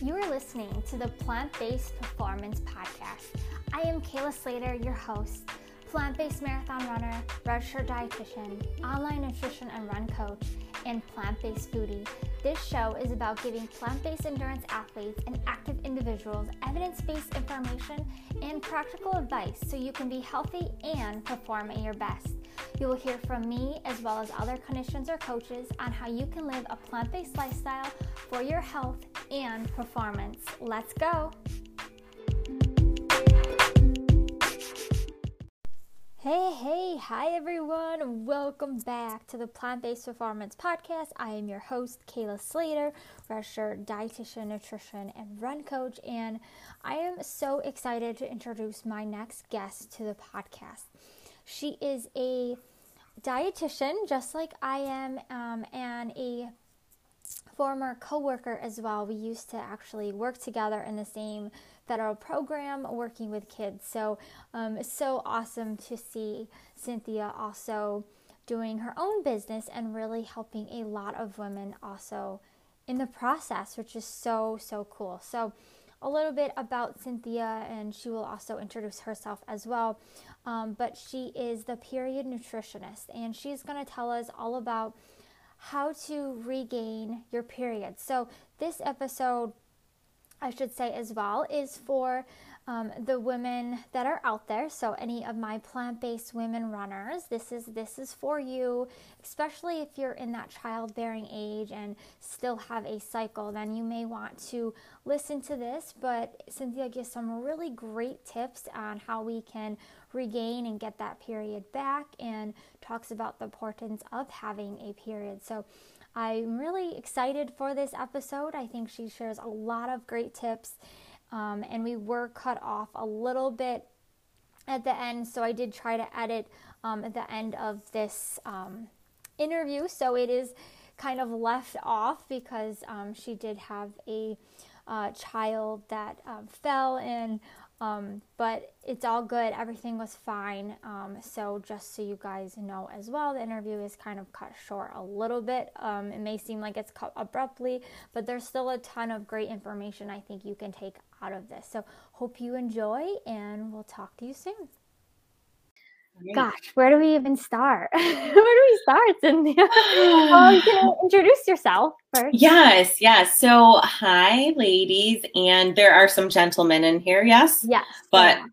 You are listening to the Plant Based Performance Podcast. I am Kayla Slater, your host, plant based marathon runner, registered dietitian, online nutrition and run coach, and plant based foodie. This show is about giving plant based endurance athletes and active individuals evidence based information and practical advice so you can be healthy and perform at your best. You will hear from me as well as other clinicians or coaches on how you can live a plant based lifestyle for your health and performance. Let's go! Hey, hey, hi everyone. Welcome back to the Plant Based Performance Podcast. I am your host, Kayla Slater, registered dietitian, nutrition, and run coach, and I am so excited to introduce my next guest to the podcast. She is a dietitian, just like I am, um, and a former coworker as well. We used to actually work together in the same federal program working with kids. So um, it's so awesome to see Cynthia also doing her own business and really helping a lot of women also in the process, which is so, so cool. So, a little bit about Cynthia, and she will also introduce herself as well. Um, but she is the period nutritionist, and she's going to tell us all about how to regain your period. So, this episode, I should say as well, is for um, the women that are out there. So any of my plant-based women runners, this is this is for you, especially if you're in that childbearing age and still have a cycle. Then you may want to listen to this. But Cynthia gives some really great tips on how we can regain and get that period back, and talks about the importance of having a period. So. I'm really excited for this episode. I think she shares a lot of great tips um, and we were cut off a little bit at the end. So I did try to edit um, at the end of this um, interview. So it is kind of left off because um, she did have a uh, child that um, fell and um, but it's all good. Everything was fine. Um, so, just so you guys know as well, the interview is kind of cut short a little bit. Um, it may seem like it's cut abruptly, but there's still a ton of great information I think you can take out of this. So, hope you enjoy, and we'll talk to you soon. Gosh, where do we even start? where do we start, Cynthia? Um, you can introduce yourself first. Yes, yes. So, hi, ladies, and there are some gentlemen in here. Yes, yes, but. Yeah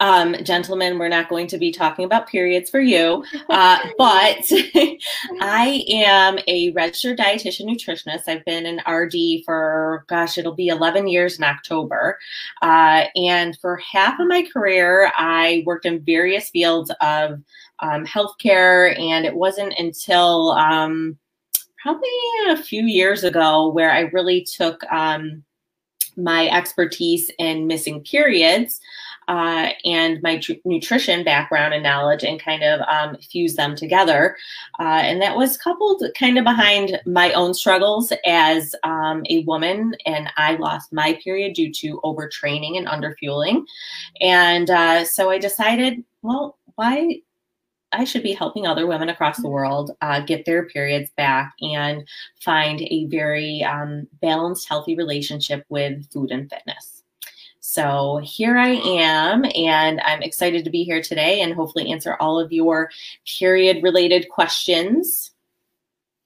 um, gentlemen, we're not going to be talking about periods for you, uh, but I am a registered dietitian nutritionist. I've been an RD for, gosh, it'll be 11 years in October. Uh, and for half of my career, I worked in various fields of um, healthcare. And it wasn't until um, probably a few years ago where I really took um, my expertise in missing periods uh, and my tr- nutrition background and knowledge and kind of um, fuse them together. Uh, and that was coupled kind of behind my own struggles as um, a woman. And I lost my period due to overtraining and underfueling. And uh, so I decided, well, why? I should be helping other women across the world uh, get their periods back and find a very um, balanced, healthy relationship with food and fitness. So here I am, and I'm excited to be here today and hopefully answer all of your period related questions.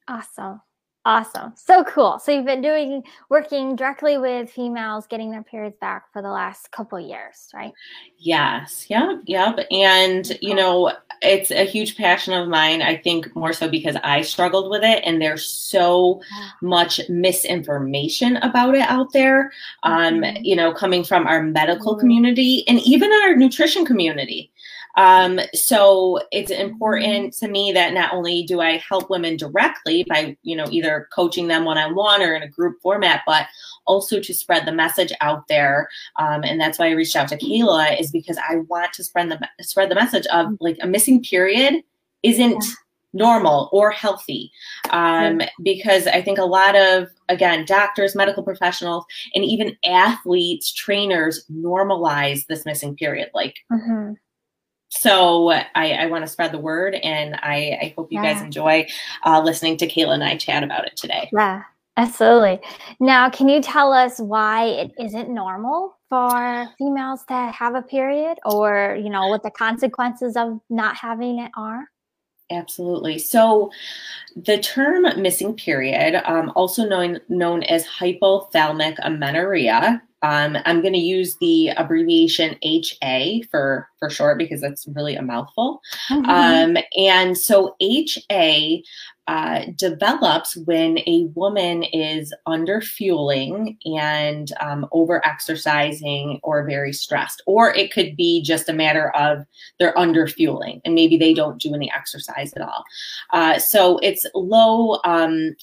Awesome. Awesome. So cool. So you've been doing working directly with females getting their periods back for the last couple years, right? Yes. Yep. Yep. And you know, it's a huge passion of mine. I think more so because I struggled with it and there's so much misinformation about it out there. Um, mm-hmm. you know, coming from our medical community and even our nutrition community. Um, so it's important to me that not only do I help women directly by, you know, either coaching them one on one or in a group format, but also to spread the message out there. Um, and that's why I reached out to Kayla is because I want to spread the spread the message of like a missing period isn't. Normal or healthy. Um, because i think a lot of again doctors medical professionals and even athletes trainers normalize this missing period. Like mm-hmm so I, I want to spread the word, and I, I hope you yeah. guys enjoy uh, listening to Kayla and I chat about it today. Yeah, Absolutely. Now, can you tell us why it isn't normal for females to have a period or, you know, what the consequences of not having it are? Absolutely. So, the term missing period, um, also known known as hypothalamic amenorrhea, um, I'm going to use the abbreviation HA for for short because that's really a mouthful. Mm-hmm. Um, and so HA uh, develops when a woman is under fueling and um, over exercising or very stressed, or it could be just a matter of they're under fueling and maybe they don't do any exercise at all. Uh, so it's low um,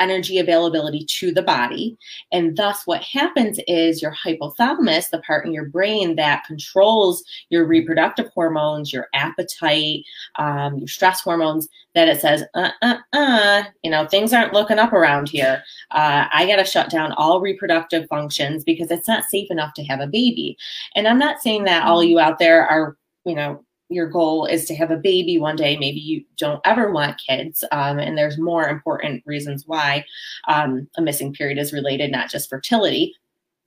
energy availability to the body. And thus, what happens is your hypothalamus, the part in your brain that controls your reproductive hormones, your appetite, um, your stress hormones, that it says, uh, uh, uh, you know, things aren't looking up around here. Uh, I got to shut down all reproductive functions because it's not safe enough to have a baby. And I'm not saying that all you out there are, you know, your goal is to have a baby one day, maybe you don't ever want kids. Um, and there's more important reasons why um, a missing period is related, not just fertility.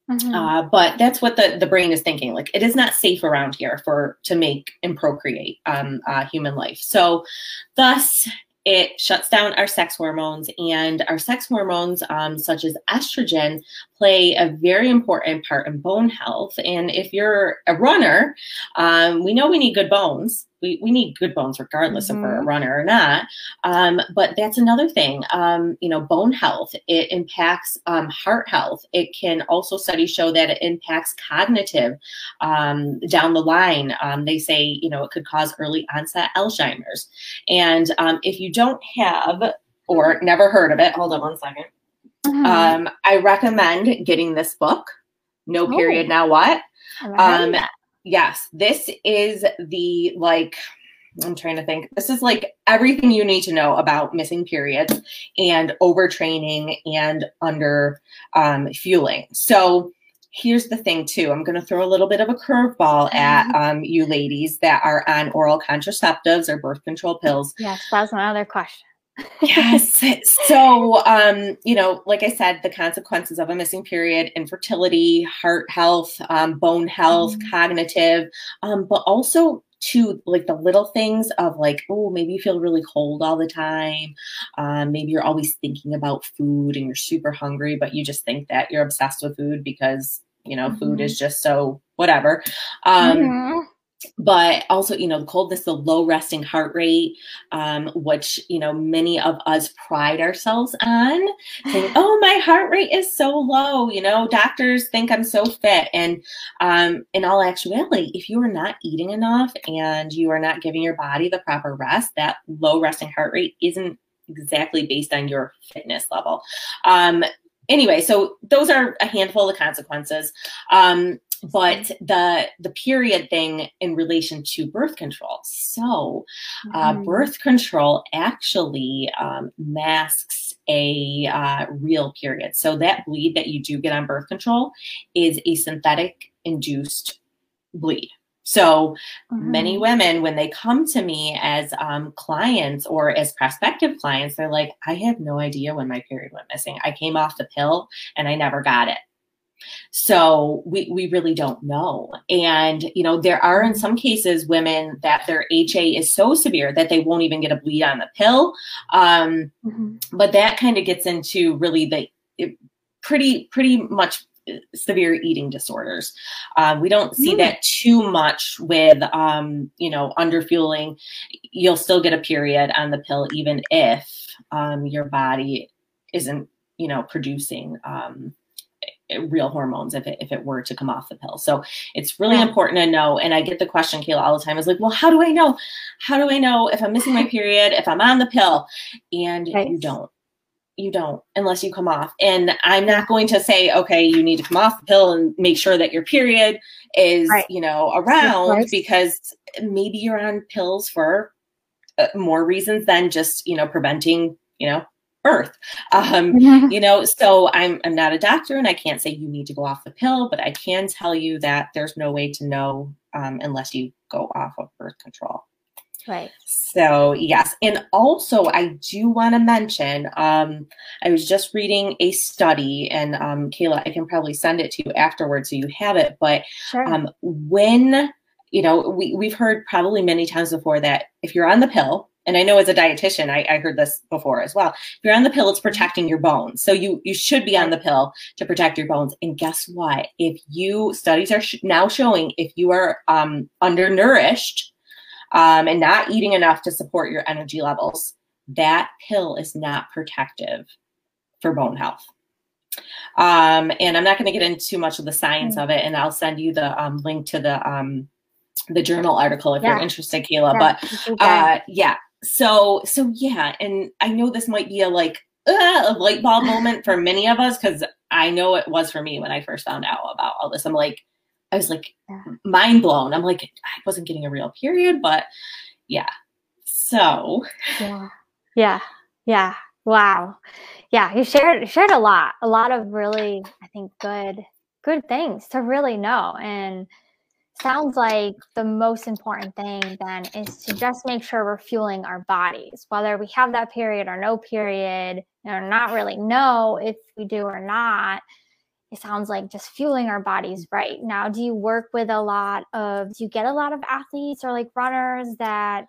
Mm-hmm. Uh, but that's what the, the brain is thinking. Like it is not safe around here for to make and procreate um, uh, human life. So, thus, it shuts down our sex hormones, and our sex hormones, um, such as estrogen, play a very important part in bone health. And if you're a runner, um, we know we need good bones we, we need good bones regardless mm-hmm. if we're a mm-hmm. runner or not. Um, but that's another thing. Um, you know, bone health, it impacts um, heart health. It can also studies show that it impacts cognitive um, down the line. Um, they say, you know, it could cause early onset Alzheimer's. And um, if you don't have or never heard of it, hold on one second. Mm-hmm. I recommend getting this book, No Period, oh. Now What? Um, yes, this is the like I'm trying to think. This is like everything you need to know about missing periods and overtraining and under um, fueling. So here's the thing too. I'm going to throw a little bit of a curveball at um, you ladies that are on oral contraceptives or birth control pills. Yes, that's my other question yes. So, um, you know, like I said, the consequences of a missing period, infertility, heart health, um, bone health, mm-hmm. cognitive, um, but also to like the little things of like, oh, maybe you feel really cold all the time. Um, maybe you're always thinking about food and you're super hungry, but you just think that you're obsessed with food because, you know, mm-hmm. food is just so whatever. Um, mm-hmm but also you know the coldness the low resting heart rate um, which you know many of us pride ourselves on. Saying oh my heart rate is so low you know doctors think i'm so fit. And um, in all actuality if you are not eating enough and you are not giving your body the proper rest that low resting heart rate isn't exactly based on your fitness level. Um, anyway so those are a handful of consequences. Um, but the the period thing in relation to birth control so uh, mm-hmm. birth control actually um, masks a uh, real period so that bleed that you do get on birth control is a synthetic induced bleed so mm-hmm. many women, when they come to me as um, clients or as prospective clients, they're like, I have no idea when my period went missing. I came off the pill and I never got it. So we, we really don't know. And, you know, there are in some cases women that their HA is so severe that they won't even get a bleed on the pill. Um, mm-hmm. But that kind of gets into really the it, pretty, pretty much severe eating disorders. Uh, we don't see mm. that too much with, um, you know, underfueling. You'll still get a period on the pill, even if um, your body isn't, you know, producing um, real hormones if it, if it were to come off the pill. So it's really yeah. important to know. And I get the question, Kayla, all the time is like, well, how do I know? How do I know if I'm missing my period, if I'm on the pill? And you don't. You don't unless you come off. And I'm not going to say, okay, you need to come off the pill and make sure that your period is, right. you know, around because maybe you're on pills for uh, more reasons than just, you know, preventing, you know, birth. Um, mm-hmm. You know, so I'm, I'm not a doctor and I can't say you need to go off the pill, but I can tell you that there's no way to know um, unless you go off of birth control. Right. So, yes. And also, I do want to mention um, I was just reading a study, and um, Kayla, I can probably send it to you afterwards so you have it. But Sure. um, when, you know, we, we've heard probably many times before that if you're on the pill, and I know as a dietitian, I, I heard this before as well. If you're on the pill, it's protecting your bones. So you you should be on the pill to protect your bones. And guess what? If you studies are sh- now showing if you are um, undernourished um, and not eating enough to support your energy levels, that pill is not protective for bone health. Um, and I'm not going to get into much of the science Mm. of it, and I'll send you the um, link to the um, the journal article if you're interested, Kayla. Yeah, But uh, yeah, so so yeah, and I know this might be a like uh, a light bulb moment for many of us because I know it was for me when I first found out about all this. I'm like, I was like Yeah. mind blown. I'm like, I wasn't getting a real period, but yeah. So Yeah. Yeah. Yeah. Wow. Yeah, you shared shared a lot. A lot of really, I think, good good things to really know. And sounds like the most important thing then is to just make sure we're fueling our bodies, whether we have that period or no period, or not really know if we do or not. It sounds like just fueling our bodies right. Now, do you work with a lot of, do you get a lot of athletes or like runners that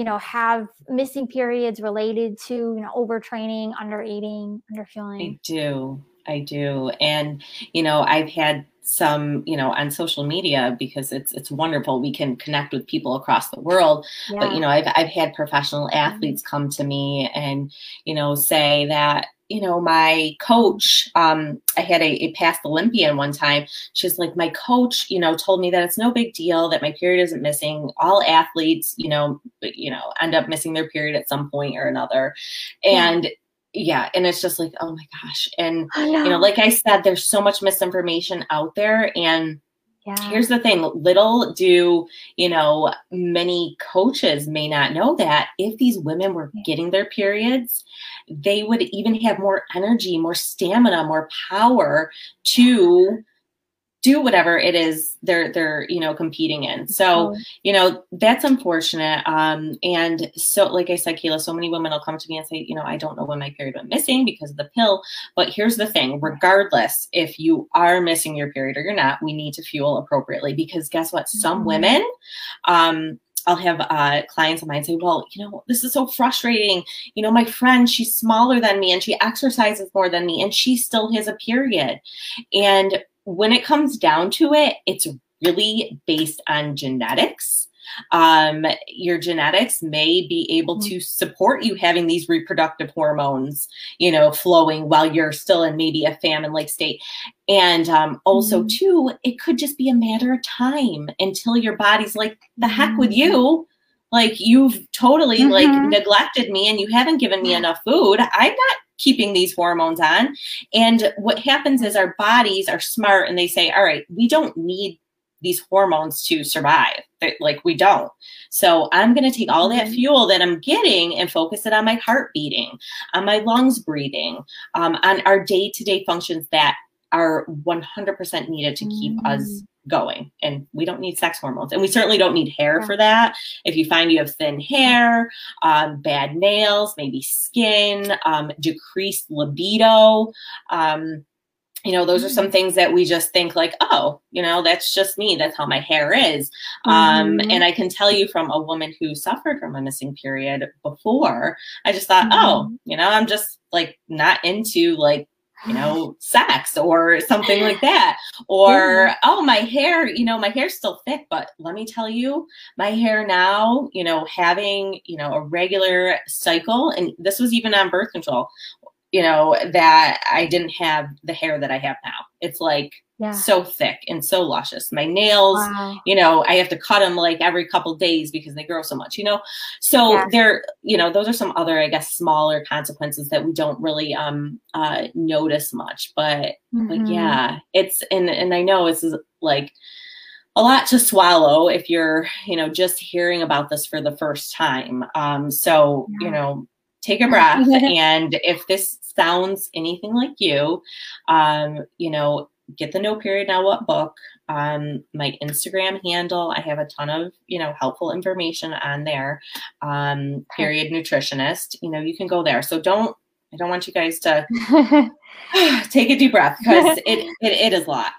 you know, have missing periods related to, you know, overtraining, under eating, under I do. I do. And you know, I've had some, you know, on social media because it's it's wonderful. We can connect with people across the world. But you know, I've I've had professional athletes come to me and, you know, say that, you know, my coach, um, I had a, a past Olympian one time. She's like, my coach, you know, told me that it's no big deal that my period isn't missing. All athletes, you know, you know, end up missing their period at some point or another. And yeah, and it's just like, oh my gosh. And know. you know, like I said, there's so much misinformation out there. And yeah. here's the thing little do, you know, many coaches may not know that if these women were getting their periods, they would even have more energy, more stamina, more power to do whatever it is they're they're you know competing in so you know that's unfortunate um and so like i said kayla so many women will come to me and say you know i don't know when my period went missing because of the pill but here's the thing regardless if you are missing your period or you're not we need to fuel appropriately because guess what some Mhm. women um I'll have uh, clients of mine say, Well, you know, this is so frustrating. You know, my friend, she's smaller than me and she exercises more than me and she still has a period. And when it comes down to it, it's really based on genetics. Um, your genetics may be able Mhm. to support you having these reproductive hormones, you know, flowing while you're still in maybe a famine like state. And um, also, Mhm. too, it could just be a matter of time until your body's like, the heck with you. Like, you've totally like Mhm. neglected me and you haven't given me enough food. I'm not keeping these hormones on. And what happens is our bodies are smart and they say, all right, we don't need these hormones to survive. Like we don't. So I'm going to take all that Mhm. fuel that I'm getting and focus it on my heart beating, on my lungs breathing, um, on our day to day functions that are 100% needed to keep us going. And we don't need sex hormones. And we certainly don't need hair Yeah. for that. If you find you have thin hair, um, bad nails, maybe skin, um, decreased libido, um, you know, those are some things that we just think like, oh, you know, that's just me. That's how my hair is. Um, Mhm. and I can tell you from a woman who suffered from a missing period before, I just thought, Mhm. oh, you know, I'm just like not into like you know, sex or something like that. Or, oh, my hair, you know, my hair's still thick, but let me tell you, my hair now, you know, having, you know, a regular cycle, and this was even on birth control, you know, that I didn't have the hair that I have now. It's like yeah. so thick and so luscious. My nails, Wow. you know, I have to cut them like every couple days because they grow so much, you know. So Yeah. there, you know, those are some other, I guess, smaller consequences that we don't really um uh notice much. But but Mhm. yeah, it's and and I know it's like a lot to swallow if you're, you know, just hearing about this for the first time. Um, so Yeah. you know, take a breath and if this sounds anything like you, um, you know, get the No Period Now What book. Um, my Instagram handle, I have a ton of you know helpful information on there. Um, period nutritionist, you know, you can go there. So don't I don't want you guys to take a deep breath because it, it it is a lot.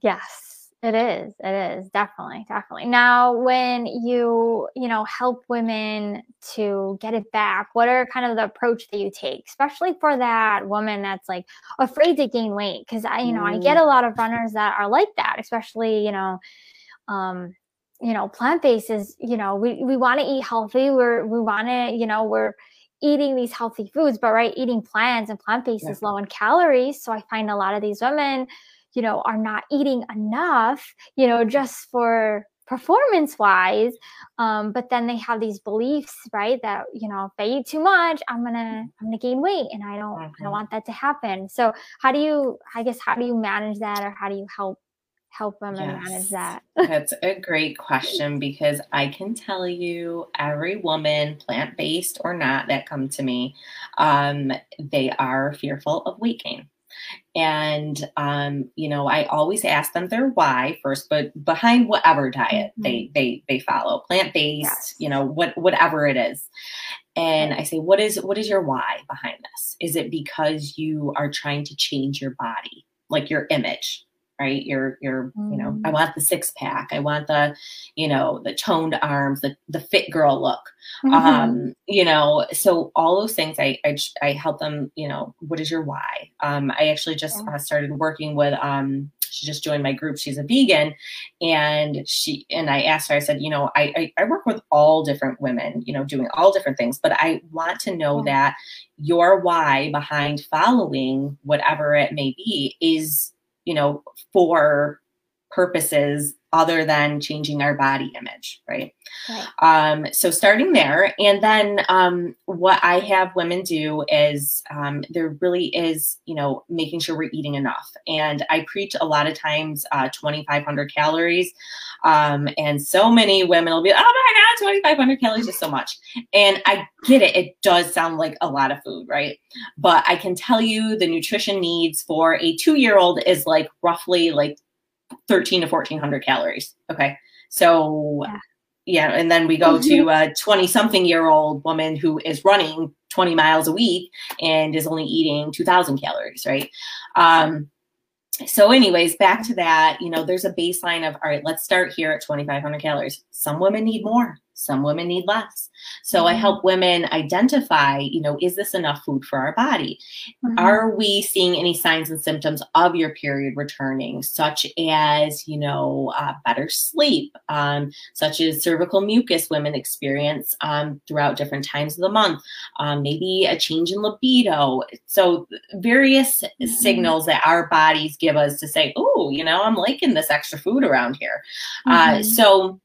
Yes. It is. It is definitely, definitely. Now, when you, you know, help women to get it back, what are kind of the approach that you take, especially for that woman that's like afraid to gain weight? Because I, you know, mm. I get a lot of runners that are like that, especially, you know, um, you know, plant based is, you know, we, we want to eat healthy. We're, we want to, you know, we're, eating these healthy foods, but right, eating plants and plant based yeah. is low in calories. So I find a lot of these women you know, are not eating enough, you know, just for performance wise um, but then they have these beliefs right that you know if i eat too much i'm gonna i'm gonna gain weight and i don't mm-hmm. i don't mm-hmm. want that to happen so how do you i guess how do you manage that or how do you help help them yes. manage that that's a great question because i can tell you every woman plant-based or not that come to me um, they are fearful of weight gain and um, you know i always ask them their why first but behind whatever diet mm-hmm. they they they follow plant-based yes. you know what whatever it is and i say what is what is your why behind this is it because you are trying to change your body like your image right you're you're mm. you know i mm. want the six pack i want the you know the toned arms the, the fit girl look mm-hmm. um you know so all those things I, I i help them you know what is your why um i actually just uh, started working with um she just joined my group she's a vegan and she and i asked her i said you know i i, I work with all different women you know doing all different things but i want to know that your why behind following whatever it may be is you know, for purposes other than changing our body image, right? right. Um, so starting there, and then um, what I have women do is um, there really is, you know, making sure we're eating enough. And I preach a lot of times uh, 2,500 calories, um, and so many women will be, oh my god, 2,500 calories is so much. And I get it; it does sound like a lot of food, right? But I can tell you the nutrition needs for a two-year-old is like roughly like 13 to 1400 calories. Okay. So, yeah. yeah and then we go to mm-hmm. a 20 something year old woman who is running 20 miles a week and is only eating 2000 calories, right? Um, so anyways back to that you know there's a baseline of all right let's start here at 2500 calories some women need more some women need less. So mm-hmm. I help women identify, you know, is this enough food for our body? Mm-hmm. Are we seeing any signs and symptoms of your period returning, such as, you know, uh, better sleep, um, such as cervical mucus women experience um, throughout different times of the month, um, maybe a change in libido. So various mm-hmm. signals that our bodies give us to say, oh, you know, I'm liking this extra food around here. Uh, mm-hmm. so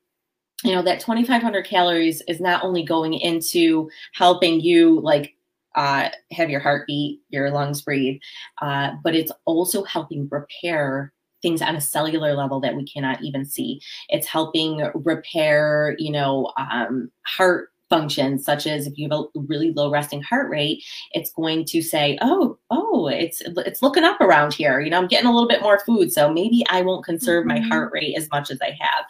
you know that 2500 calories is not only going into helping you like uh, have your heart beat your lungs breathe uh, but it's also helping repair things on a cellular level that we cannot even see. It's helping repair you know um, heart functions such as if you have a really low resting heart rate it's going to say oh oh it's it's looking up around here you know i'm getting a little bit more food so maybe i won't conserve mm-hmm. my heart rate as much as i have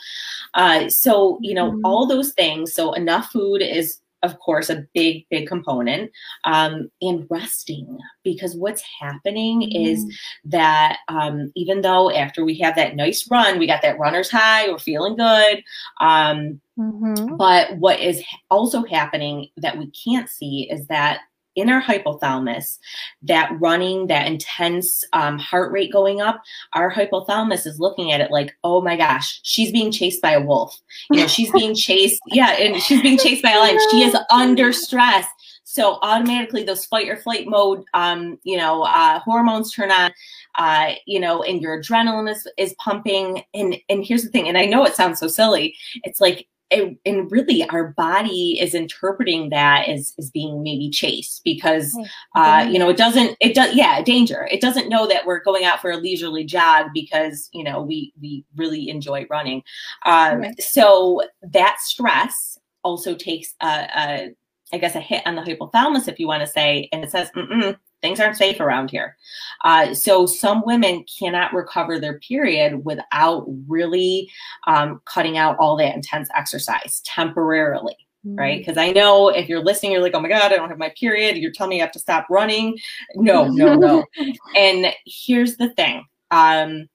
uh, so you know mm-hmm. all those things so enough food is of course, a big, big component, um, and resting. Because what's happening mm-hmm. is that um, even though after we have that nice run, we got that runner's high, we're feeling good. Um, mm-hmm. But what is also happening that we can't see is that in our hypothalamus, that running, that intense um, heart rate going up, our hypothalamus is looking at it like, oh my gosh, she's being chased by a wolf. You know, she's being chased. Yeah, and she's being chased by a lion. She is under stress. So automatically, those fight or flight mode, um, you know, uh, hormones turn on, uh, you know, and your adrenaline is, is pumping. And and here's the thing, and I know it sounds so silly. It's like it, and really our body is interpreting that as, as being maybe chased because uh, you know it doesn't it does yeah danger. It doesn't know that we're going out for a leisurely jog because you know we we really enjoy running. Um, right. so that stress also takes a, a I guess a hit on the hypothalamus if you want to say and it says things aren't safe around here. Uh, so some women cannot recover their period without really um, cutting out all that intense exercise temporarily. Right. Because. I know if you're listening, you're like, oh my God, I don't have my period. You're telling me I have to stop running. No, no, no. and here's the thing. Um,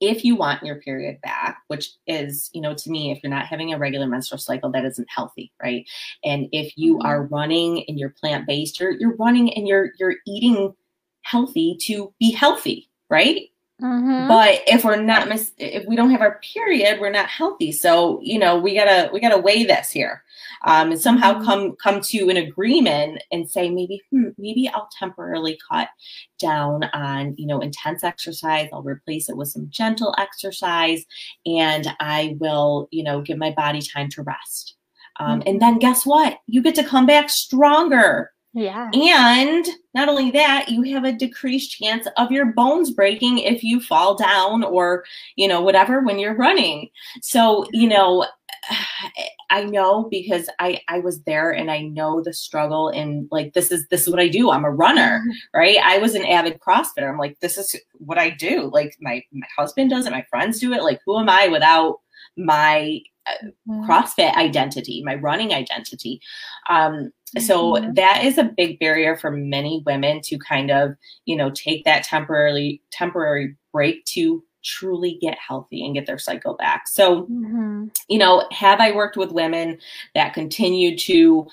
if you want your period back, which is, you know, to me, if you're not having a regular menstrual cycle, that isn't healthy, right? And if you mm-hmm. are running and you're plant based, you're you're running and you're you're eating healthy to be healthy, right? Mm-hmm. But if we're not mis- if we don't have our period, we're not healthy. So you know we gotta we gotta weigh this here, um, and somehow mm-hmm. come come to an agreement and say maybe hmm, maybe I'll temporarily cut down on you know intense exercise. I'll replace it with some gentle exercise, and I will you know give my body time to rest. Um, mm-hmm. And then guess what? You get to come back stronger yeah. And not only that, you have a decreased chance of your bones breaking if you fall down or, you know, whatever when you're running. So, you know, I know because I I was there and I know the struggle and like this is this is what I do. I'm a runner, mm-hmm. right? I was an avid CrossFitter. I'm like this is what I do. Like my my husband does it, my friends do it. Like who am I without my uh, mm-hmm. CrossFit identity, my running identity? Um so mm-hmm. that is a big barrier for many women to kind of, you know, take that temporarily temporary break to truly get healthy and get their cycle back. So, mm-hmm. you know, have I worked with women that continue to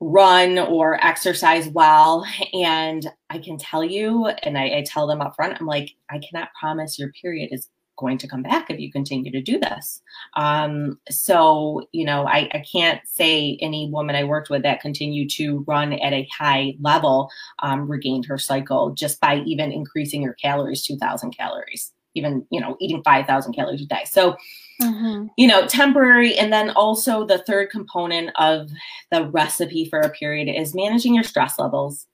run or exercise well? And I can tell you, and I, I tell them up front, I'm like, I cannot promise your period is going to come back if you continue to do this. Um, so, you know, I, I, can't say any woman I worked with that continued to run at a high level um, regained her cycle just by even increasing your calories 2,000 calories, even, you know, eating 5,000 calories a day. So, Mm-hmm. You know, temporary. And then also the third component of the recipe for a period is managing your stress levels.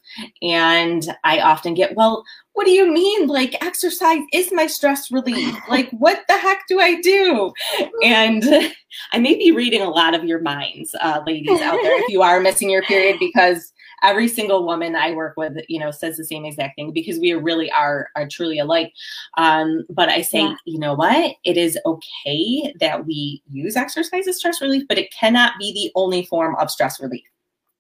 And I often get, well, what do you mean? Like, exercise is my stress relief. Like, what the heck do I do? And I may be reading a lot of your minds, uh, ladies out there, if you are missing your period, because every single woman I work with, you know, says the same exact thing because we really are are truly alike. Um, but I say, yeah. you know what? It is okay that we use exercise as stress relief, but it cannot be the only form of stress relief.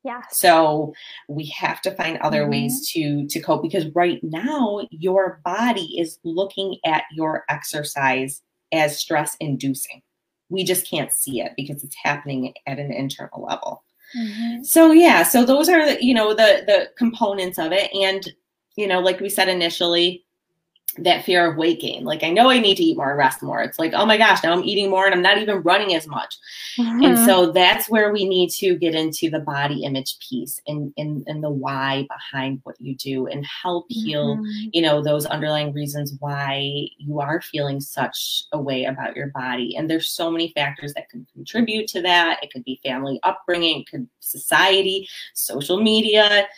Yeah. So we have to find other mm-hmm. ways to to cope because right now your body is looking at your exercise as stress inducing. We just can't see it because it's happening at an internal level. Mm-hmm. So yeah, so those are the, you know the the components of it, and you know, like we said initially, that fear of weight gain. Like I know I need to eat more and rest more. It's like, oh my gosh, now I'm eating more and I'm not even running as much. Mm-hmm. And so that's where we need to get into the body image piece and, and, and the why behind what you do and help heal, mm-hmm. you know, those underlying reasons why you are feeling such a way about your body. And there's so many factors that can contribute to that. It could be family upbringing, could society, social media,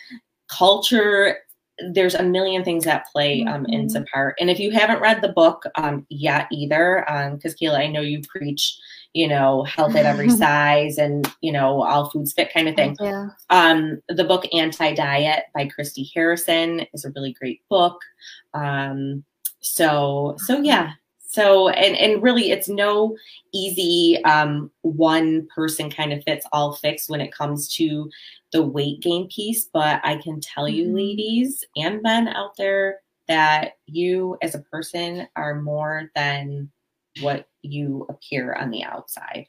culture, there's a million things that play um, mm-hmm. into part. And if you haven't read the book um, yet either, because um, Kayla, I know you preach, you know, health at every size and, you know, all foods fit kind of thing. Yeah. Um, the book Anti Diet by Christy Harrison is a really great book. Um, so, so yeah. So, and, and really it's no easy um, one person kind of fits all fix when it comes to the weight gain piece, but I can tell you, mm-hmm. ladies and men out there, that you as a person are more than what you appear on the outside.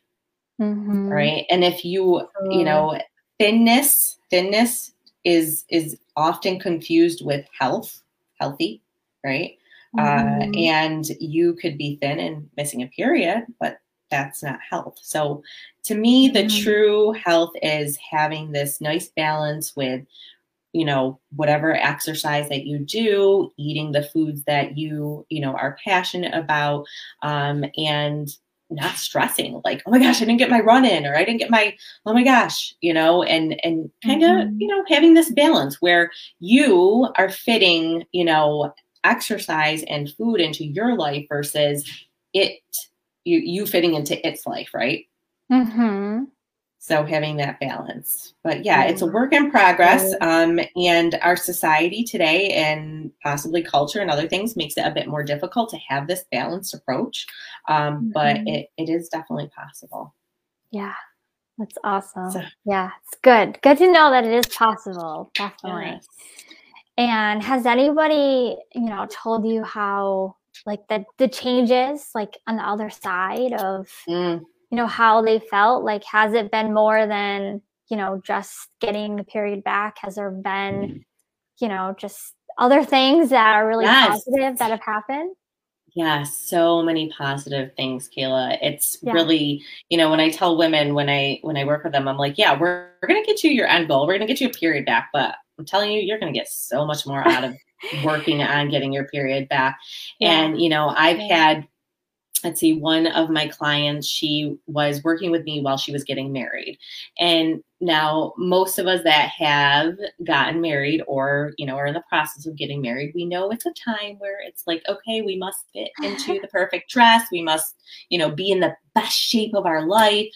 Mm-hmm. Right. And if you, you know, thinness, thinness is is often confused with health, healthy, right? Uh, mm-hmm. Uh, and you could be thin and missing a period, but that's not health. So to me, the mm-hmm. true health is having this nice balance with, you know, whatever exercise that you do, eating the foods that you, you know, are passionate about, um, and not stressing like oh my gosh i didn't get my run in or i didn't get my oh my gosh you know and and kind of mm-hmm. you know having this balance where you are fitting you know exercise and food into your life versus it you you fitting into its life, right? Mm-hmm. so having that balance but yeah it's a work in progress um, and our society today and possibly culture and other things makes it a bit more difficult to have this balanced approach um, mm-hmm. but it, it is definitely possible yeah that's awesome so, yeah it's good good to know that it is possible definitely yes. and has anybody you know told you how like the the changes like on the other side of mm you know how they felt like has it been more than you know just getting the period back has there been you know just other things that are really yes. positive that have happened yeah, so many positive things, Kayla. It's yeah. really, you know, when I tell women when I when I work with them, I'm like, yeah, we're, we're gonna get you your end goal. We're gonna get you a period back, but I'm telling you, you're gonna get so much more out of working on getting your period back. Yeah. And you know, I've had let's see, one of my clients, she was working with me while she was getting married. And now most of us that have gotten married or, you know, are in the process of getting married, we know it's a time where it's like, okay, we must fit into the perfect dress. We must, you know, be in the best shape of our life.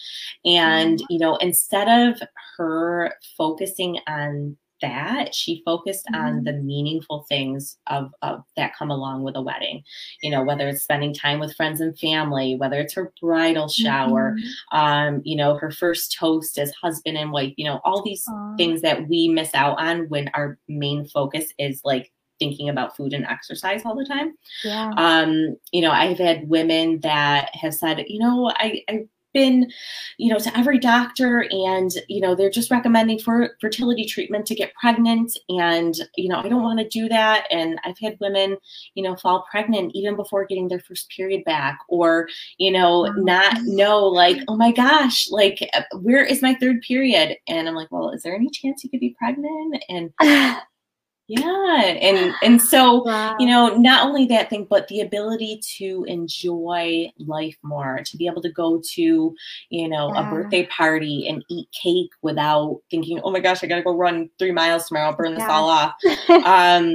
And, mm-hmm. you know, instead of her focusing on that she focused mm-hmm. on the meaningful things of, of that come along with a wedding you know whether it's spending time with friends and family whether it's her bridal shower mm-hmm. um you know her first toast as husband and wife you know all these Aww. things that we miss out on when our main focus is like thinking about food and exercise all the time. Yeah. Um, you know, I've had women that have said, you know, I, I been you know to every doctor and you know they're just recommending for fertility treatment to get pregnant and you know i don't want to do that. And i've had women you know fall pregnant even before getting their first period back or you know mm-hmm. not know like oh my gosh like uh, where is my third period? And i'm like well is there any chance you could be pregnant? And yeah and and so wow. you know not only that thing but the ability to enjoy life more to be able to go to you know yeah. a birthday party and eat cake without thinking oh my gosh i gotta go run three miles tomorrow burn this yeah. all off um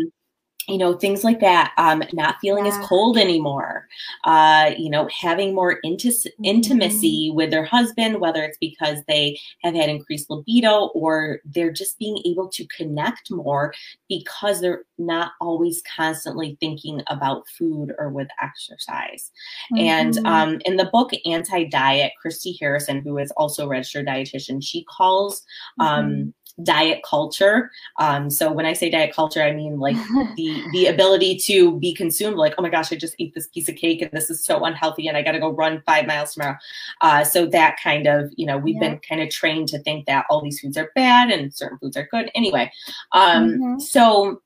you know things like that um, not feeling yeah. as cold anymore uh, you know having more inti- intimacy mm-hmm. with their husband whether it's because they have had increased libido or they're just being able to connect more because they're not always constantly thinking about food or with exercise mm-hmm. and um, in the book anti-diet christy harrison who is also a registered dietitian she calls um, mm-hmm diet culture. Um, so when I say diet culture, I mean like the the ability to be consumed. Like, oh my gosh, I just ate this piece of cake and this is so unhealthy, and I got to go run five miles tomorrow. Uh, so that kind of, you know, we've yeah. been kind of trained to think that all these foods are bad and certain foods are good. Anyway, um, mm-hmm. so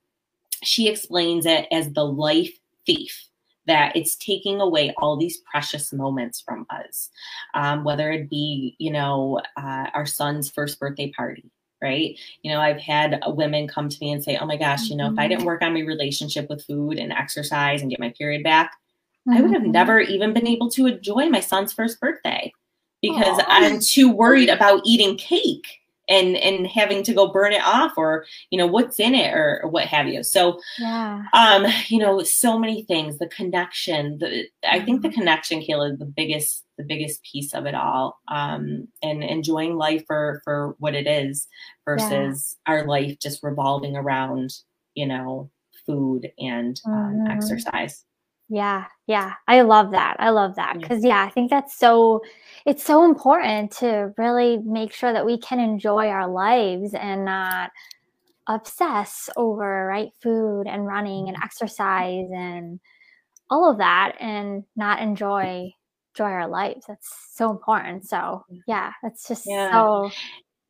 she explains it as the life thief that it's taking away all these precious moments from us um, whether it be you know uh, our son's first birthday party right? You know, I've had women come to me and say, "Oh my gosh, you know, if I didn't mm-hmm. work on my relationship with food and exercise and get my period back. I would have mm-hmm. never even been able to enjoy my son's first birthday because Aww. I'm too worried about eating cake." and and having to go burn it off or you know what's in it or, or what have you so yeah um you know so many things the connection the i think the mm-hmm. connection kayla is the biggest the biggest piece of it all um and enjoying life for for what it is versus yeah. our life just revolving around you know food and um, mm-hmm. exercise yeah, yeah. I love that. I love that because yeah, I think that's so it's so important to really make sure that we can enjoy our lives and not obsess over right food and running and mm-hmm. exercise and all of that and not enjoy enjoy our lives. That's so important. So yeah, that's just yeah. so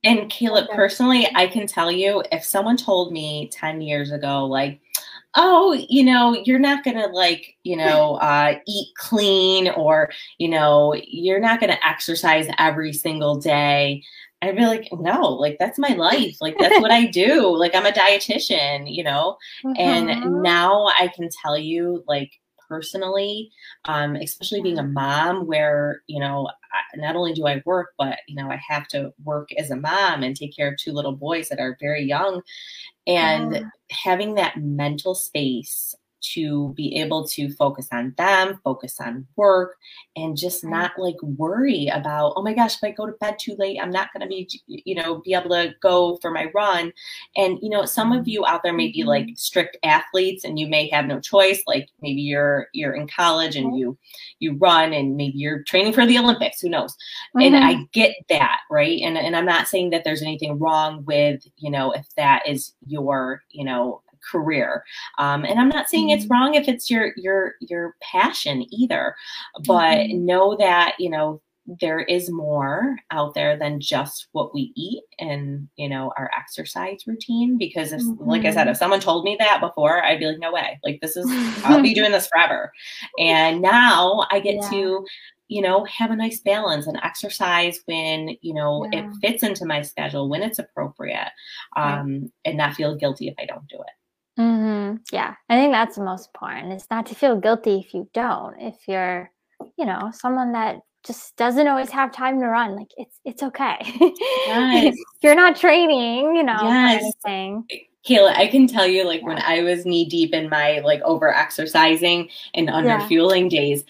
and Kayla, personally, I can tell you if someone told me 10 years ago, like, oh, you know, you're not going to like, you know, uh, eat clean or, you know, you're not going to exercise every single day. I'd be like, no, like that's my life. Like that's what I do. Like I'm a dietitian, you know? Mm-hmm. And now I can tell you, like, personally, um, especially being a mom where, you know, not only do I work, but, you know, I have to work as a mom and take care of two little boys that are very young. And yeah. having that mental space to be able to focus on them, focus on work, and just not like worry about, oh my gosh, if I go to bed too late, I'm not going to be, you know, be able to go for my run. And, you know, some of you out there may be like mm-hmm. strict athletes and you may have no choice. Like maybe you're, you're in college and you, you run and maybe you're training for the Olympics, who knows? Mm-hmm. And I get that. Right. And, and I'm not saying that there's anything wrong with, you know, if that is your, you know, career. Um, and I'm not saying it's mm-hmm. wrong if it's your your your passion either, but mm-hmm. know that you know there is more out there than just what we eat and you know our exercise routine because if mm-hmm. like i said if mm-hmm. someone told me that before i'd be like no way like this is i'll be doing this forever and now i get yeah. to you know have a nice balance and exercise when you know yeah. it fits into my schedule when it's appropriate um, and not feel guilty if i don't do it Mm-hmm. Yeah, I think that's the most important. It's not to feel guilty if you don't. If you're, you know, someone that just doesn't always have time to run, like it's it's okay. Yes. you're not training, you know, yes. anything. Kayla, I can tell you, like yeah. when I was knee deep in my like over exercising and under yeah. fueling days,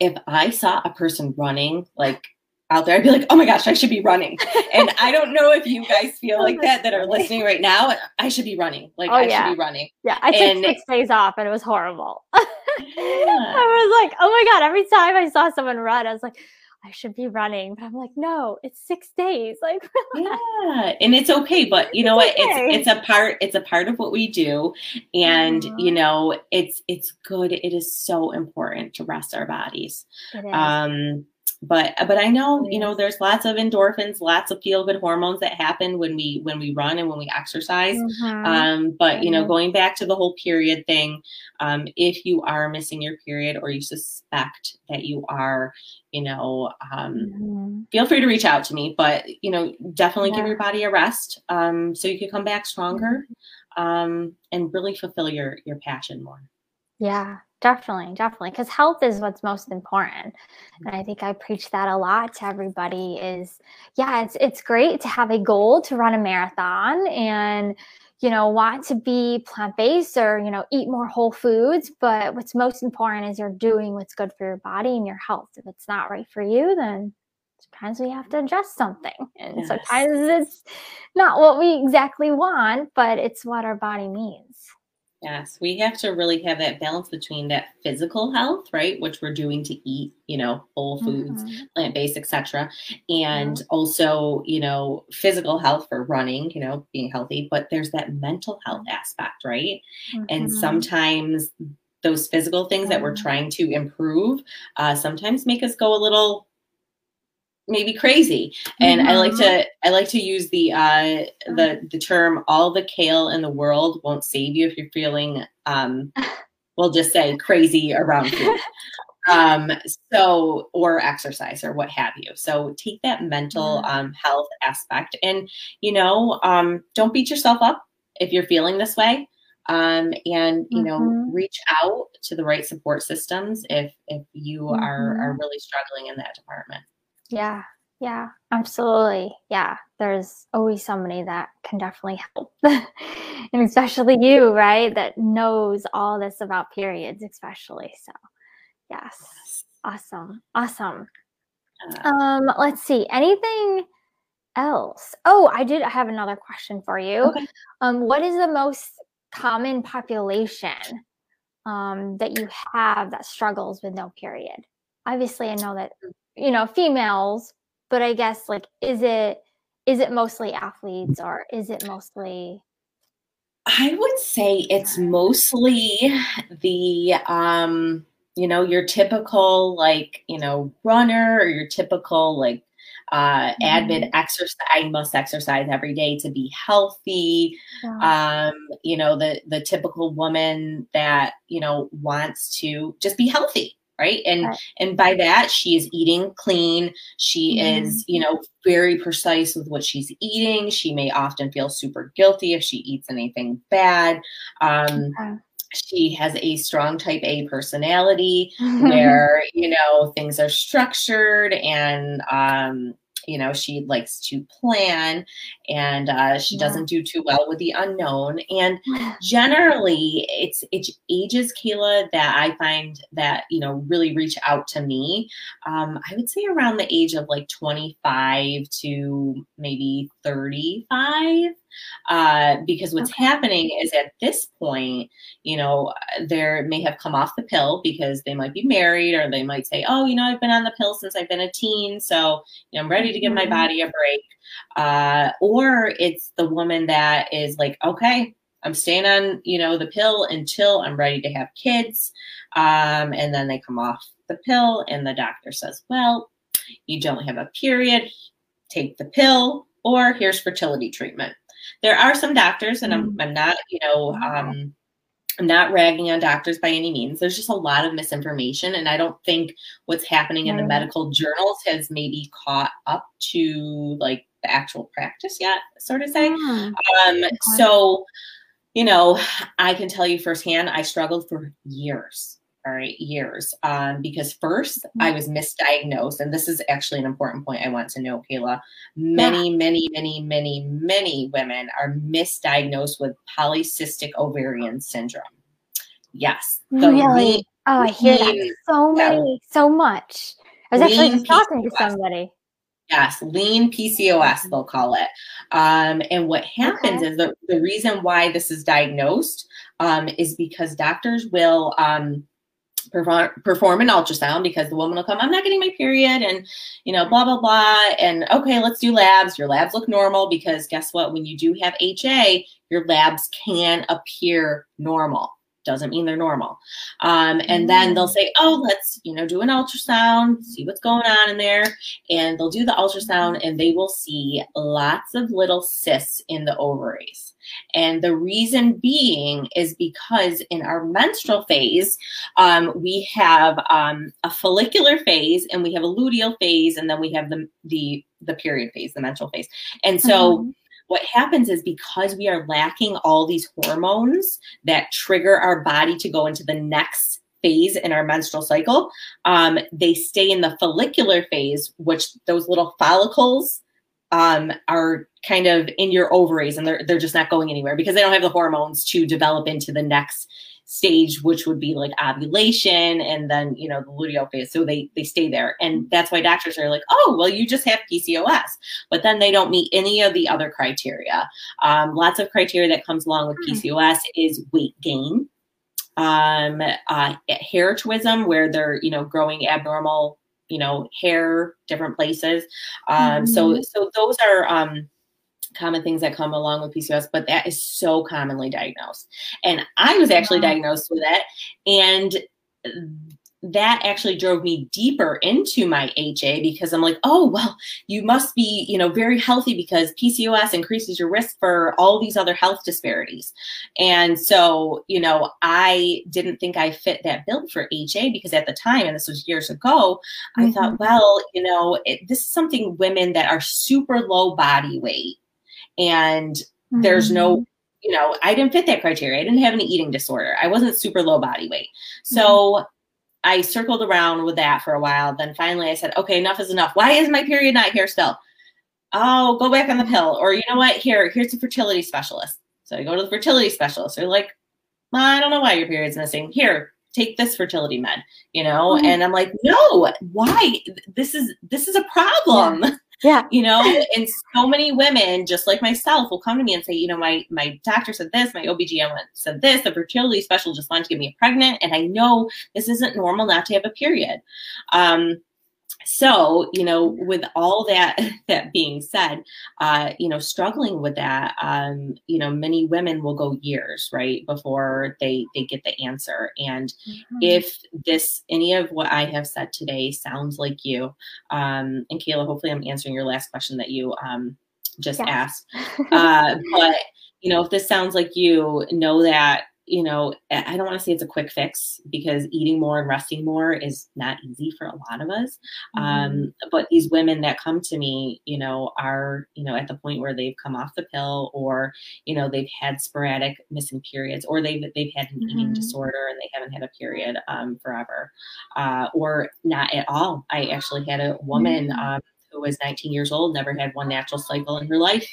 if I saw a person running like out there, I'd be like, oh my gosh, I should be running. and I don't know if you guys feel like that that are listening right now. I should be running. Like oh, I yeah. should be running. Yeah. I took and, six days off and it was horrible. yeah. I was like, oh my God. Every time I saw someone run, I was like, I should be running. But I'm like, no, it's six days. Like Yeah. And it's okay. But you know what? Okay. It's it's a part, it's a part of what we do. And mm-hmm. you know, it's it's good. It is so important to rest our bodies. Um but but i know you know there's lots of endorphins lots of feel good hormones that happen when we when we run and when we exercise mm-hmm. um, but you know mm-hmm. going back to the whole period thing um, if you are missing your period or you suspect that you are you know um, mm-hmm. feel free to reach out to me but you know definitely yeah. give your body a rest um, so you can come back stronger mm-hmm. um, and really fulfill your your passion more yeah Definitely, definitely. Because health is what's most important. And I think I preach that a lot to everybody is yeah, it's it's great to have a goal to run a marathon and you know, want to be plant-based or, you know, eat more whole foods, but what's most important is you're doing what's good for your body and your health. If it's not right for you, then sometimes we have to adjust something. And yes. sometimes it's not what we exactly want, but it's what our body needs. Yes, we have to really have that balance between that physical health, right, which we're doing to eat, you know, whole foods, mm-hmm. plant based, etc., and mm-hmm. also, you know, physical health for running, you know, being healthy. But there's that mental health mm-hmm. aspect, right? Mm-hmm. And sometimes those physical things that we're trying to improve uh, sometimes make us go a little maybe crazy and mm-hmm. i like mm-hmm. to i like to use the uh the the term all the kale in the world won't save you if you're feeling um we'll just say crazy around food um so or exercise or what have you so take that mental um health aspect and you know um don't beat yourself up if you're feeling this way um, and you know mm-hmm. reach out to the right support systems if if you mm-hmm. are are really struggling in that department yeah. Yeah, absolutely. Yeah, there's always somebody that can definitely help. and especially you, right? That knows all this about periods, especially. So, yes. Awesome. Awesome. Um, let's see. Anything else? Oh, I did have another question for you. Okay. Um, what is the most common population um, that you have that struggles with no period? Obviously, I know that you know females but i guess like is it is it mostly athletes or is it mostly i would say it's mostly the um you know your typical like you know runner or your typical like uh mm-hmm. admin exercise i must exercise every day to be healthy. Um you know the the typical woman that you know wants to just be healthy right and right. and by that she is eating clean she mm-hmm. is you know very precise with what she's eating she may often feel super guilty if she eats anything bad um okay. she has a strong type a personality where you know things are structured and um you know she likes to plan and uh, she yeah. doesn't do too well with the unknown. And generally it's it's ages kayla that i find that you know really reach out to me. Um, i would say around the age of like 25 to maybe 35 uh, because what's okay. happening is at this point, you know, they may have come off the pill because they might be married or they might say, oh, you know, I've been on the pill since I've been a teen. So, you know, I'm ready to give my mm-hmm. body a break. Uh, or it's the woman that is like, okay, I'm staying on, you know, the pill until I'm ready to have kids. Um, and then they come off the pill and the doctor says, well, you don't have a period, take the pill, or here's fertility treatment there are some doctors, and I'm, mm. I'm not, you know, um, I'm not ragging on doctors by any means. There's just a lot of misinformation, and I don't think what's happening in the medical journals has maybe caught up to like the actual practice yet, sort of say. Yeah. Um, so, you know, I can tell you firsthand, I struggled for years all right years um, because first i mm-hmm. was misdiagnosed and this is actually an important point i want to know kayla many yeah. many many many many women are misdiagnosed with polycystic ovarian syndrome yes really oh i hear that so many so much i was actually just talking to somebody Yes, lean PCOS, they'll call it. Um, and what happens okay. is the, the reason why this is diagnosed um, is because doctors will um, perform, perform an ultrasound because the woman will come, I'm not getting my period, and you know, blah blah blah. And okay, let's do labs. Your labs look normal because guess what? When you do have HA, your labs can appear normal doesn't mean they're normal. Um, and then they'll say, oh, let's, you know, do an ultrasound, see what's going on in there. And they'll do the ultrasound and they will see lots of little cysts in the ovaries. And the reason being is because in our menstrual phase, um, we have um, a follicular phase and we have a luteal phase, and then we have the, the, the period phase, the menstrual phase. And so, mm-hmm what happens is because we are lacking all these hormones that trigger our body to go into the next phase in our menstrual cycle, um, they stay in the follicular phase, which those little follicles um, are kind of in your ovaries and they're, they're just not going anywhere because they don't have the hormones to develop into the next stage, which would be like ovulation and then, you know, the luteal phase. So they, they stay there. And that's why doctors are like, oh, well, you just have PCOS. But then they don't meet any of the other criteria. Um, lots of criteria that comes along with hmm. PCOS is weight gain, um, uh, hirsutism, where they're, you know, growing abnormal you know hair different places um mm-hmm. so so those are um common things that come along with PCOS, but that is so commonly diagnosed. And I was actually wow. diagnosed with it. And that actually drove me deeper into my HA because I'm like, oh, well, you must be, you know, very healthy because PCOS increases your risk for all these other health disparities. And so, you know, I didn't think I fit that bill for HA because at the time, and this was years ago, mm-hmm. I thought, well, you know, it, this is something women that are super low body weight and mm-hmm. there's no mm-hmm. you know i didn't fit that criteria i didn't have an eating disorder i wasn't super low body weight so mm-hmm. I circled around with that for a while. Then finally i said okay enough is enough. Why is my period not here still? Oh go back on the pill. Or you know what? Here here's a fertility specialist. So i go to the fertility specialist. They're like well, i don't know why your period's missing. Here take this fertility med you know? Mm-hmm. and i'm like no. Why? This is this is a problem. Yeah. Yeah. You know, and so many women, just like myself, will come to me and say, you know, my my doctor said this, my OBGYN said this, the fertility specialist just wanted to get me pregnant, and I know this isn't normal not to have a period. Um, so you know with all that that being said uh you know struggling with that um you know many women will go years right before they they get the answer and mm-hmm. if this any of what i have said today sounds like you um and kayla hopefully i'm answering your last question that you um just yeah. asked uh but you know if this sounds like you know that you know, I don't want to say it's a quick fix because eating more and resting more is not easy for a lot of us. Mm-hmm. Um, but these women that come to me, you know, are, you know, at the point where they've come off the pill or, you know, they've had sporadic missing periods or they've, they've had an mm-hmm. eating disorder and they haven't had a period um, forever uh, or not at all. I actually had a woman mm-hmm. um, who was 19 years old, never had one natural cycle in her life.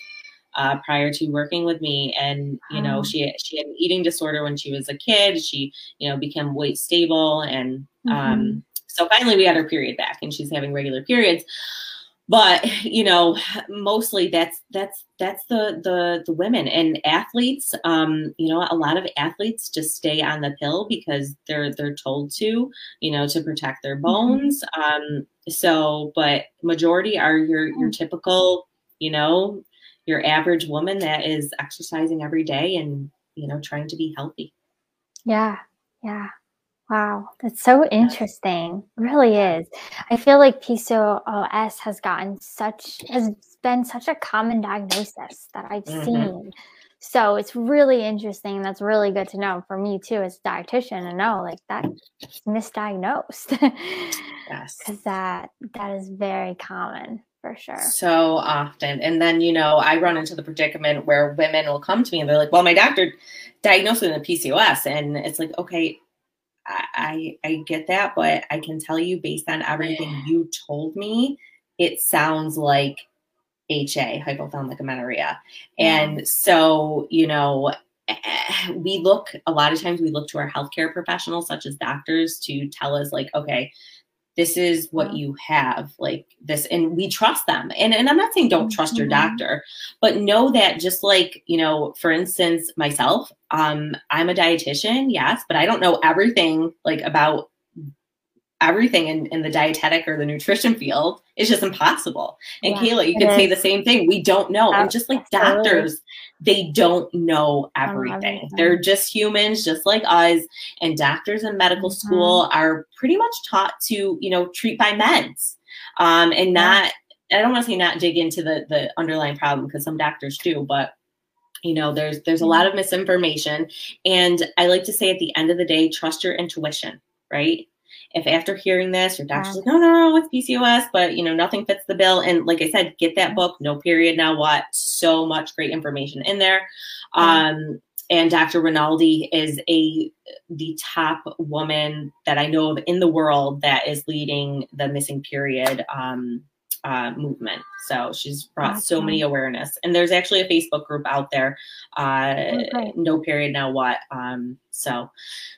Uh, prior to working with me and you know she she had an eating disorder when she was a kid she you know became weight stable and um, mm-hmm. so finally we had her period back and she's having regular periods but you know mostly that's that's that's the the the women and athletes um you know a lot of athletes just stay on the pill because they're they're told to you know to protect their mm-hmm. bones um so but majority are your your mm. typical you know your average woman that is exercising every day and you know trying to be healthy yeah yeah Wow, that's so interesting. really is. I feel like PCOS has gotten such has been such a common diagnosis that I've mm-hmm. seen. So it's really interesting. That's really good to know for me too, as a dietitian, to know like that misdiagnosed. yes, because that that is very common for sure. So often, and then you know, I run into the predicament where women will come to me and they're like, "Well, my doctor diagnosed me with PCOS," and it's like, okay, I, I get that, but I can tell you based on everything you told me, it sounds like HA, hypothalamic amenorrhea. And so, you know, eh, we look a lot of times we look to our healthcare professionals such as doctors to tell us like okay this is what you have like this and we trust them and, and i'm not saying don't trust your mm-hmm. doctor but know that just like you know for instance myself um i'm a dietitian yes but i don't know everything like about everything in, in the dietetic or the nutrition field is just impossible. And yeah, Kayla, you can is. say the same thing. We don't know. and just like doctors, they don't know everything. They're just humans, just like us. And doctors in medical mm-hmm. school are pretty much taught to, you know, treat by meds um, and not, yeah. I don't want to say not dig into the, the underlying problem because some doctors do, but you know there's there's a lot of misinformation and i like to say at the end of the day trust your intuition right if after hearing this, your doctor's like, no, no, no, it's PCOS, but you know, nothing fits the bill. And like I said, get that book, No Period, Now What? So much great information in there. Um, and Dr. Rinaldi is a the top woman that I know of in the world that is leading the missing period um, uh, movement. So she's brought awesome. so many awareness. And there's actually a Facebook group out there, uh, okay. No Period Now What. Um, so,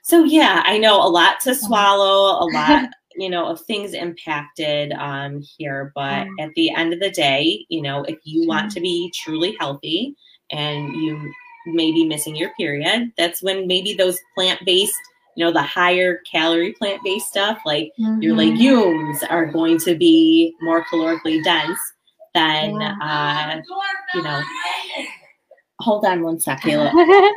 so yeah, I know a lot to swallow, a lot. you know of things impacted um here but at the end of the day you know if you want to be truly healthy and you may be missing your period that's when maybe those plant-based you know, the higher calorie plant based stuff, like mm-hmm. your legumes, are going to be more calorically dense than, uh, you know. Hold on one second, Kayla.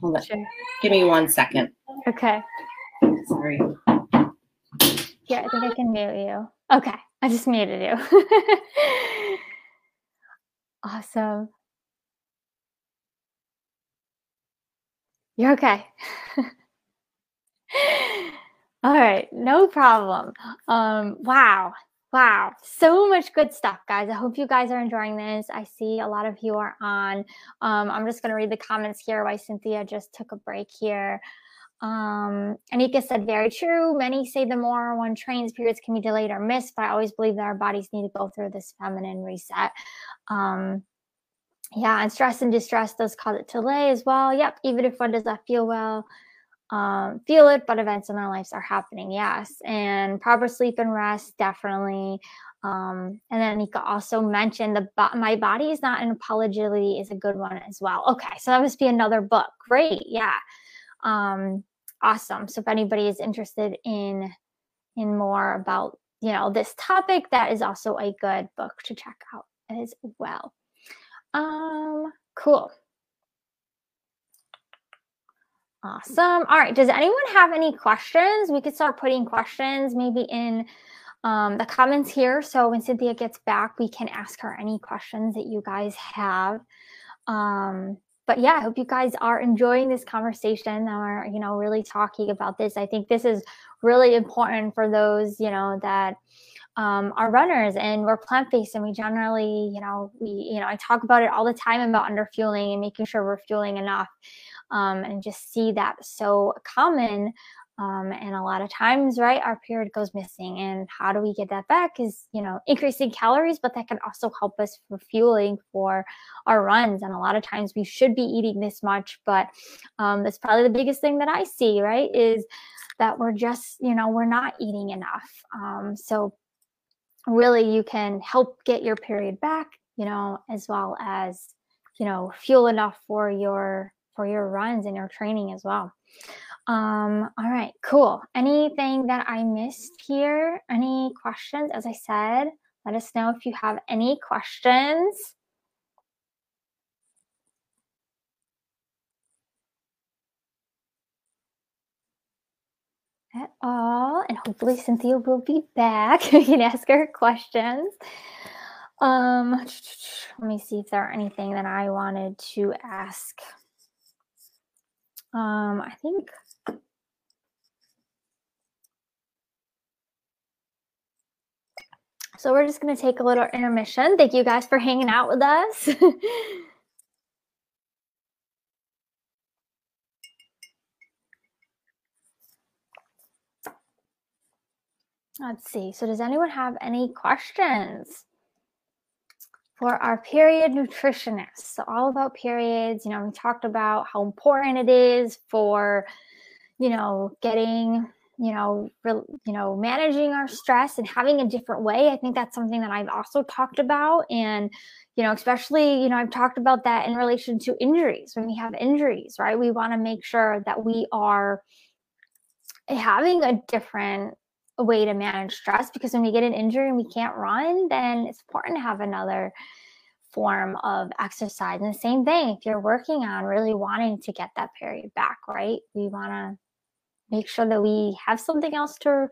Hold on. Sure. Give me one second. Okay. Sorry. Yeah, I think I can mute you. Okay. I just muted you. awesome. You're okay. All right, no problem. Um, wow, wow, so much good stuff, guys. I hope you guys are enjoying this. I see a lot of you are on. Um, I'm just to read the comments here Why Cynthia just took a break here. Um, Anika said, very true. Many say the more one trains, periods can be delayed or missed, but I always believe that our bodies need to go through this feminine reset. Um, yeah, and stress and distress does cause it to delay as well. Yep, even if one does not feel well, um, feel it, but events in our lives are happening. Yes, and proper sleep and rest definitely. Um, and then Nika also mentioned the my body is not an apology is a good one as well. Okay, so that must be another book. Great, yeah, um, awesome. So if anybody is interested in in more about you know this topic, that is also a good book to check out as well. Um, cool. Awesome. All right. Does anyone have any questions? We could start putting questions maybe in um, the comments here. So when Cynthia gets back, we can ask her any questions that you guys have. Um, but yeah, I hope you guys are enjoying this conversation or, you know, really talking about this. I think this is really important for those, you know, that um, are runners and we're plant-based and we generally you know we you know i talk about it all the time about underfueling and making sure we're fueling enough um, and just see that so common Um, and a lot of times, right, our period goes missing. And how do we get that back? Is, you know, increasing calories, but that can also help us for fueling for our runs. And a lot of times we should be eating this much, but um, that's probably the biggest thing that I see, right, is that we're just, you know, we're not eating enough. Um, so really you can help get your period back, you know, as well as, you know, fuel enough for your for your runs and your training as well. Um, all right, cool. Anything that I missed here? Any questions? As I said, let us know if you have any questions. At all, and hopefully Cynthia will be back. you can ask her questions. Um, let me see if there are anything that I wanted to ask. Um, I think So we're just going to take a little intermission. Thank you guys for hanging out with us. Let's see. So does anyone have any questions for our period nutritionists? So all about periods, you know, we talked about how important it is for, you know, getting you know, re, you know, managing our stress and having a different way. I think that's something that I've also talked about. And, you know, especially, you know, I've talked about that in relation to injuries. When we have injuries, right? We want to make sure that we are having a different way to manage stress because when we get an injury and we can't run, then it's important to have another form of exercise. And the same thing, if you're working on really wanting to get that period back, right? We want to make sure that we have something else to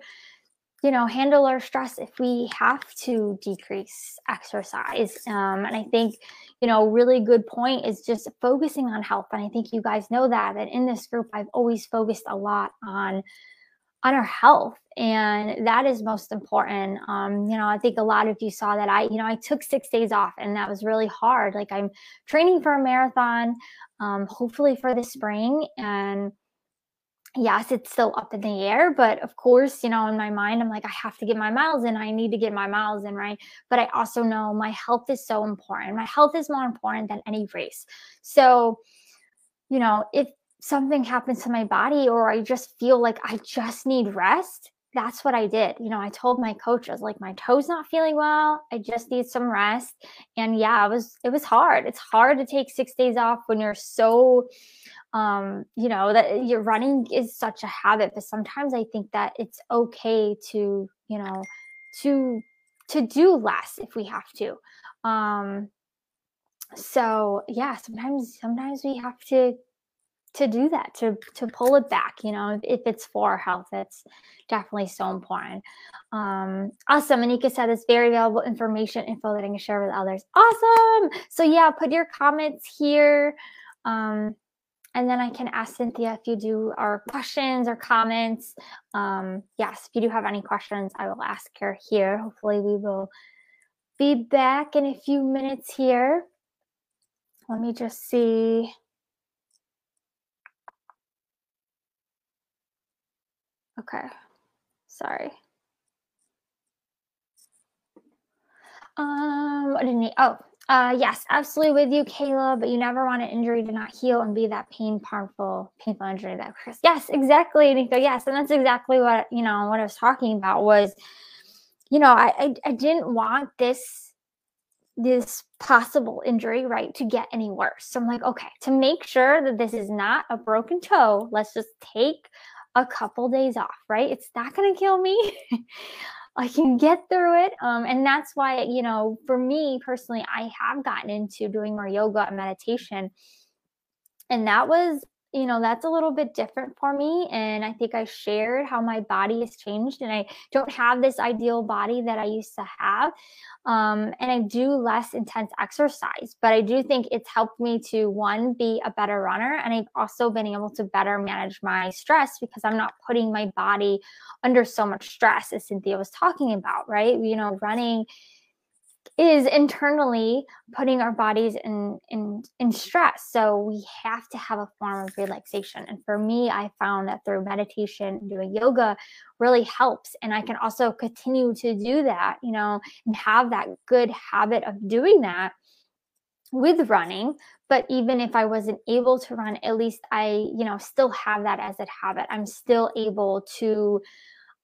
you know handle our stress if we have to decrease exercise um, and i think you know really good point is just focusing on health and i think you guys know that that in this group i've always focused a lot on on our health and that is most important um, you know i think a lot of you saw that i you know i took six days off and that was really hard like i'm training for a marathon um, hopefully for the spring and yes, it's still up in the air, but of course, you know, in my mind, I'm like, I have to get my miles in. I need to get my miles in, right? But I also know my health is so important. My health is more important than any race. So, you know, if something happens to my body or I just feel like I just need rest, that's what I did. You know, I told my coach, I was like, my toe's not feeling well. I just need some rest. And yeah, it was it was hard. It's hard to take six days off when you're so um, you know, that your running is such a habit, but sometimes I think that it's okay to, you know, to to do less if we have to. Um, so yeah, sometimes sometimes we have to to do that to to pull it back you know if, it's for our health it's definitely so important um awesome anika said it's very valuable information info that i can share with others awesome so yeah put your comments here um and then I can ask Cynthia if you do our questions or comments. Um, yes, if you do have any questions, I will ask her here. Hopefully, we will be back in a few minutes here. Let me just see. Okay, sorry. Um, what did you need? Oh, uh, yes, absolutely with you, Kayla. But you never want an injury to not heal and be that pain, harmful, painful injury that Chris. Yes, exactly, Nico. Yes, and that's exactly what you know. What I was talking about was, you know, I I, I didn't want this this possible injury right to get any worse. So I'm like, okay, to make sure that this is not a broken toe, let's just take a couple days off, right? It's not going to kill me. I can get through it. Um, and that's why, you know, for me personally, I have gotten into doing more yoga and meditation. And that was you know that's a little bit different for me and i think i shared how my body has changed and i don't have this ideal body that i used to have um, and i do less intense exercise but i do think it's helped me to one be a better runner and i've also been able to better manage my stress because i'm not putting my body under so much stress as cynthia was talking about right? You know running is internally putting our bodies in, in in stress. So we have to have a form of relaxation. And for me i found that through meditation doing yoga really helps. And i can also continue to do that you know and have that good habit of doing that with running. But even if i wasn't able to run at least i you know still have that as a habit. I'm still able to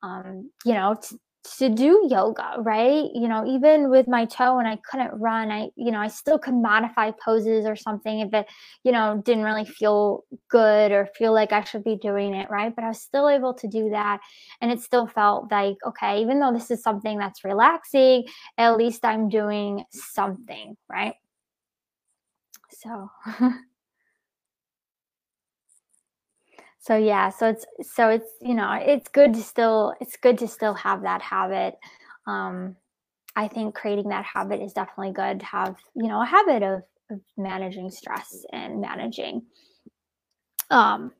um, you know t- to do yoga, right? You know, even with my toe and I couldn't run, I, you know, I still could modify poses or something if it, you know, didn't really feel good or feel like I should be doing it, right? But I was still able to do that. And it still felt like, okay, even though this is something that's relaxing, at least I'm doing something, right? So. so yeah so it's so it's you know it's good to still it's good to still have that habit. Um i think creating that habit is definitely good to have you know a habit of, of managing stress and managing um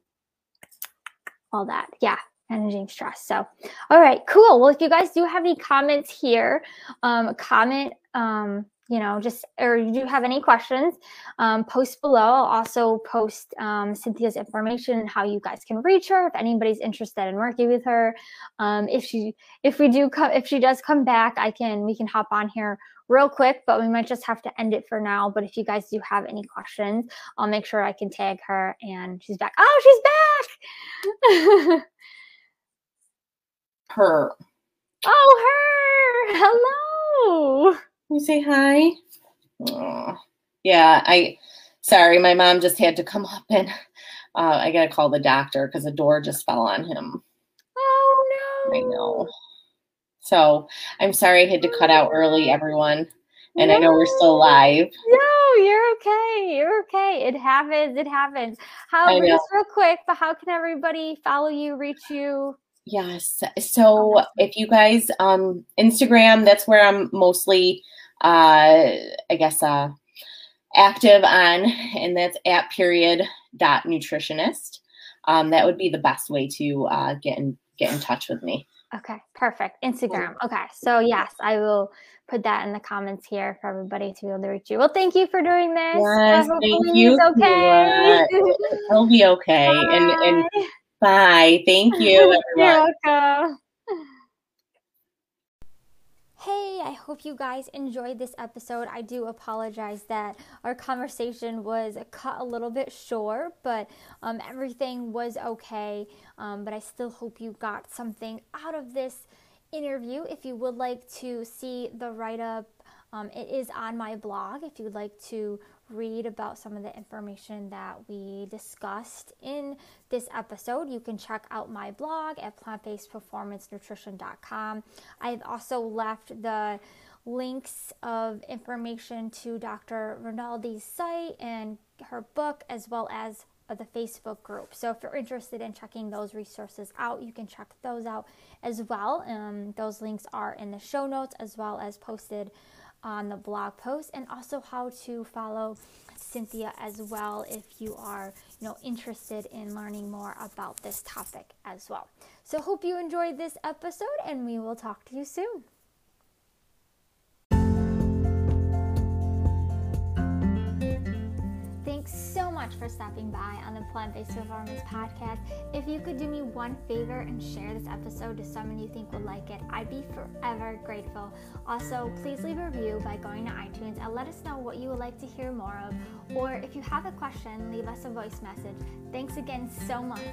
all that. Yeah managing stress. So all right cool. Well if you guys do have any comments here um comment um you know, just or you do have any questions, um, post below. I'll also post um, Cynthia's information and how you guys can reach her if anybody's interested in working with her. Um, if she if we do come if she does come back, I can we can hop on here real quick, but we might just have to end it for now. But if you guys do have any questions, I'll make sure I can tag her and she's back. Oh, she's back. her. Oh, her. Hello. You say hi? Oh, yeah, I sorry, my mom just had to come up and uh, I gotta call the doctor because the door just fell on him. Oh no. I know. So I'm sorry I had to cut out early, everyone. And no. I know we're still live. No, you're okay. You're okay. It happens. It happens. How just real quick, but how can everybody follow you, reach you? Yes. So if you guys um Instagram, that's where I'm mostly uh I guess uh active on and that's at period dot nutritionist. Um that would be the best way to uh get in get in touch with me. Okay, perfect. Instagram. Okay. So yes, I will put that in the comments here for everybody to be able to reach you. Well, thank you for doing this. Yes, thank you. Okay. He'll be okay. Bye. And and Bye. Thank you, everyone. You're welcome. Hey, I hope you guys enjoyed this episode. I do apologize that our conversation was cut a little bit short, but um, everything was okay. Um, but I still hope you got something out of this interview. If you would like to see the write up, um, it is on my blog. If you'd like to read about some of the information that we discussed in this episode, you can check out my blog at plantbasedperformancenutrition.com. I've also left the links of information to Dr. Rinaldi's site and her book, as well as the Facebook group. So if you're interested in checking those resources out, you can check those out as well. Um, those links are in the show notes as well as posted on the blog post and also how to follow Cynthia as well if you are, you know, interested in learning more about this topic as well. So hope you enjoyed this episode and we will talk to you soon. Much for stopping by on the Plant Based Performance Podcast. If you could do me one favor and share this episode to someone you think would like it, I'd be forever grateful. Also, please leave a review by going to iTunes and let us know what you would like to hear more of. Or if you have a question, leave us a voice message. Thanks again so much.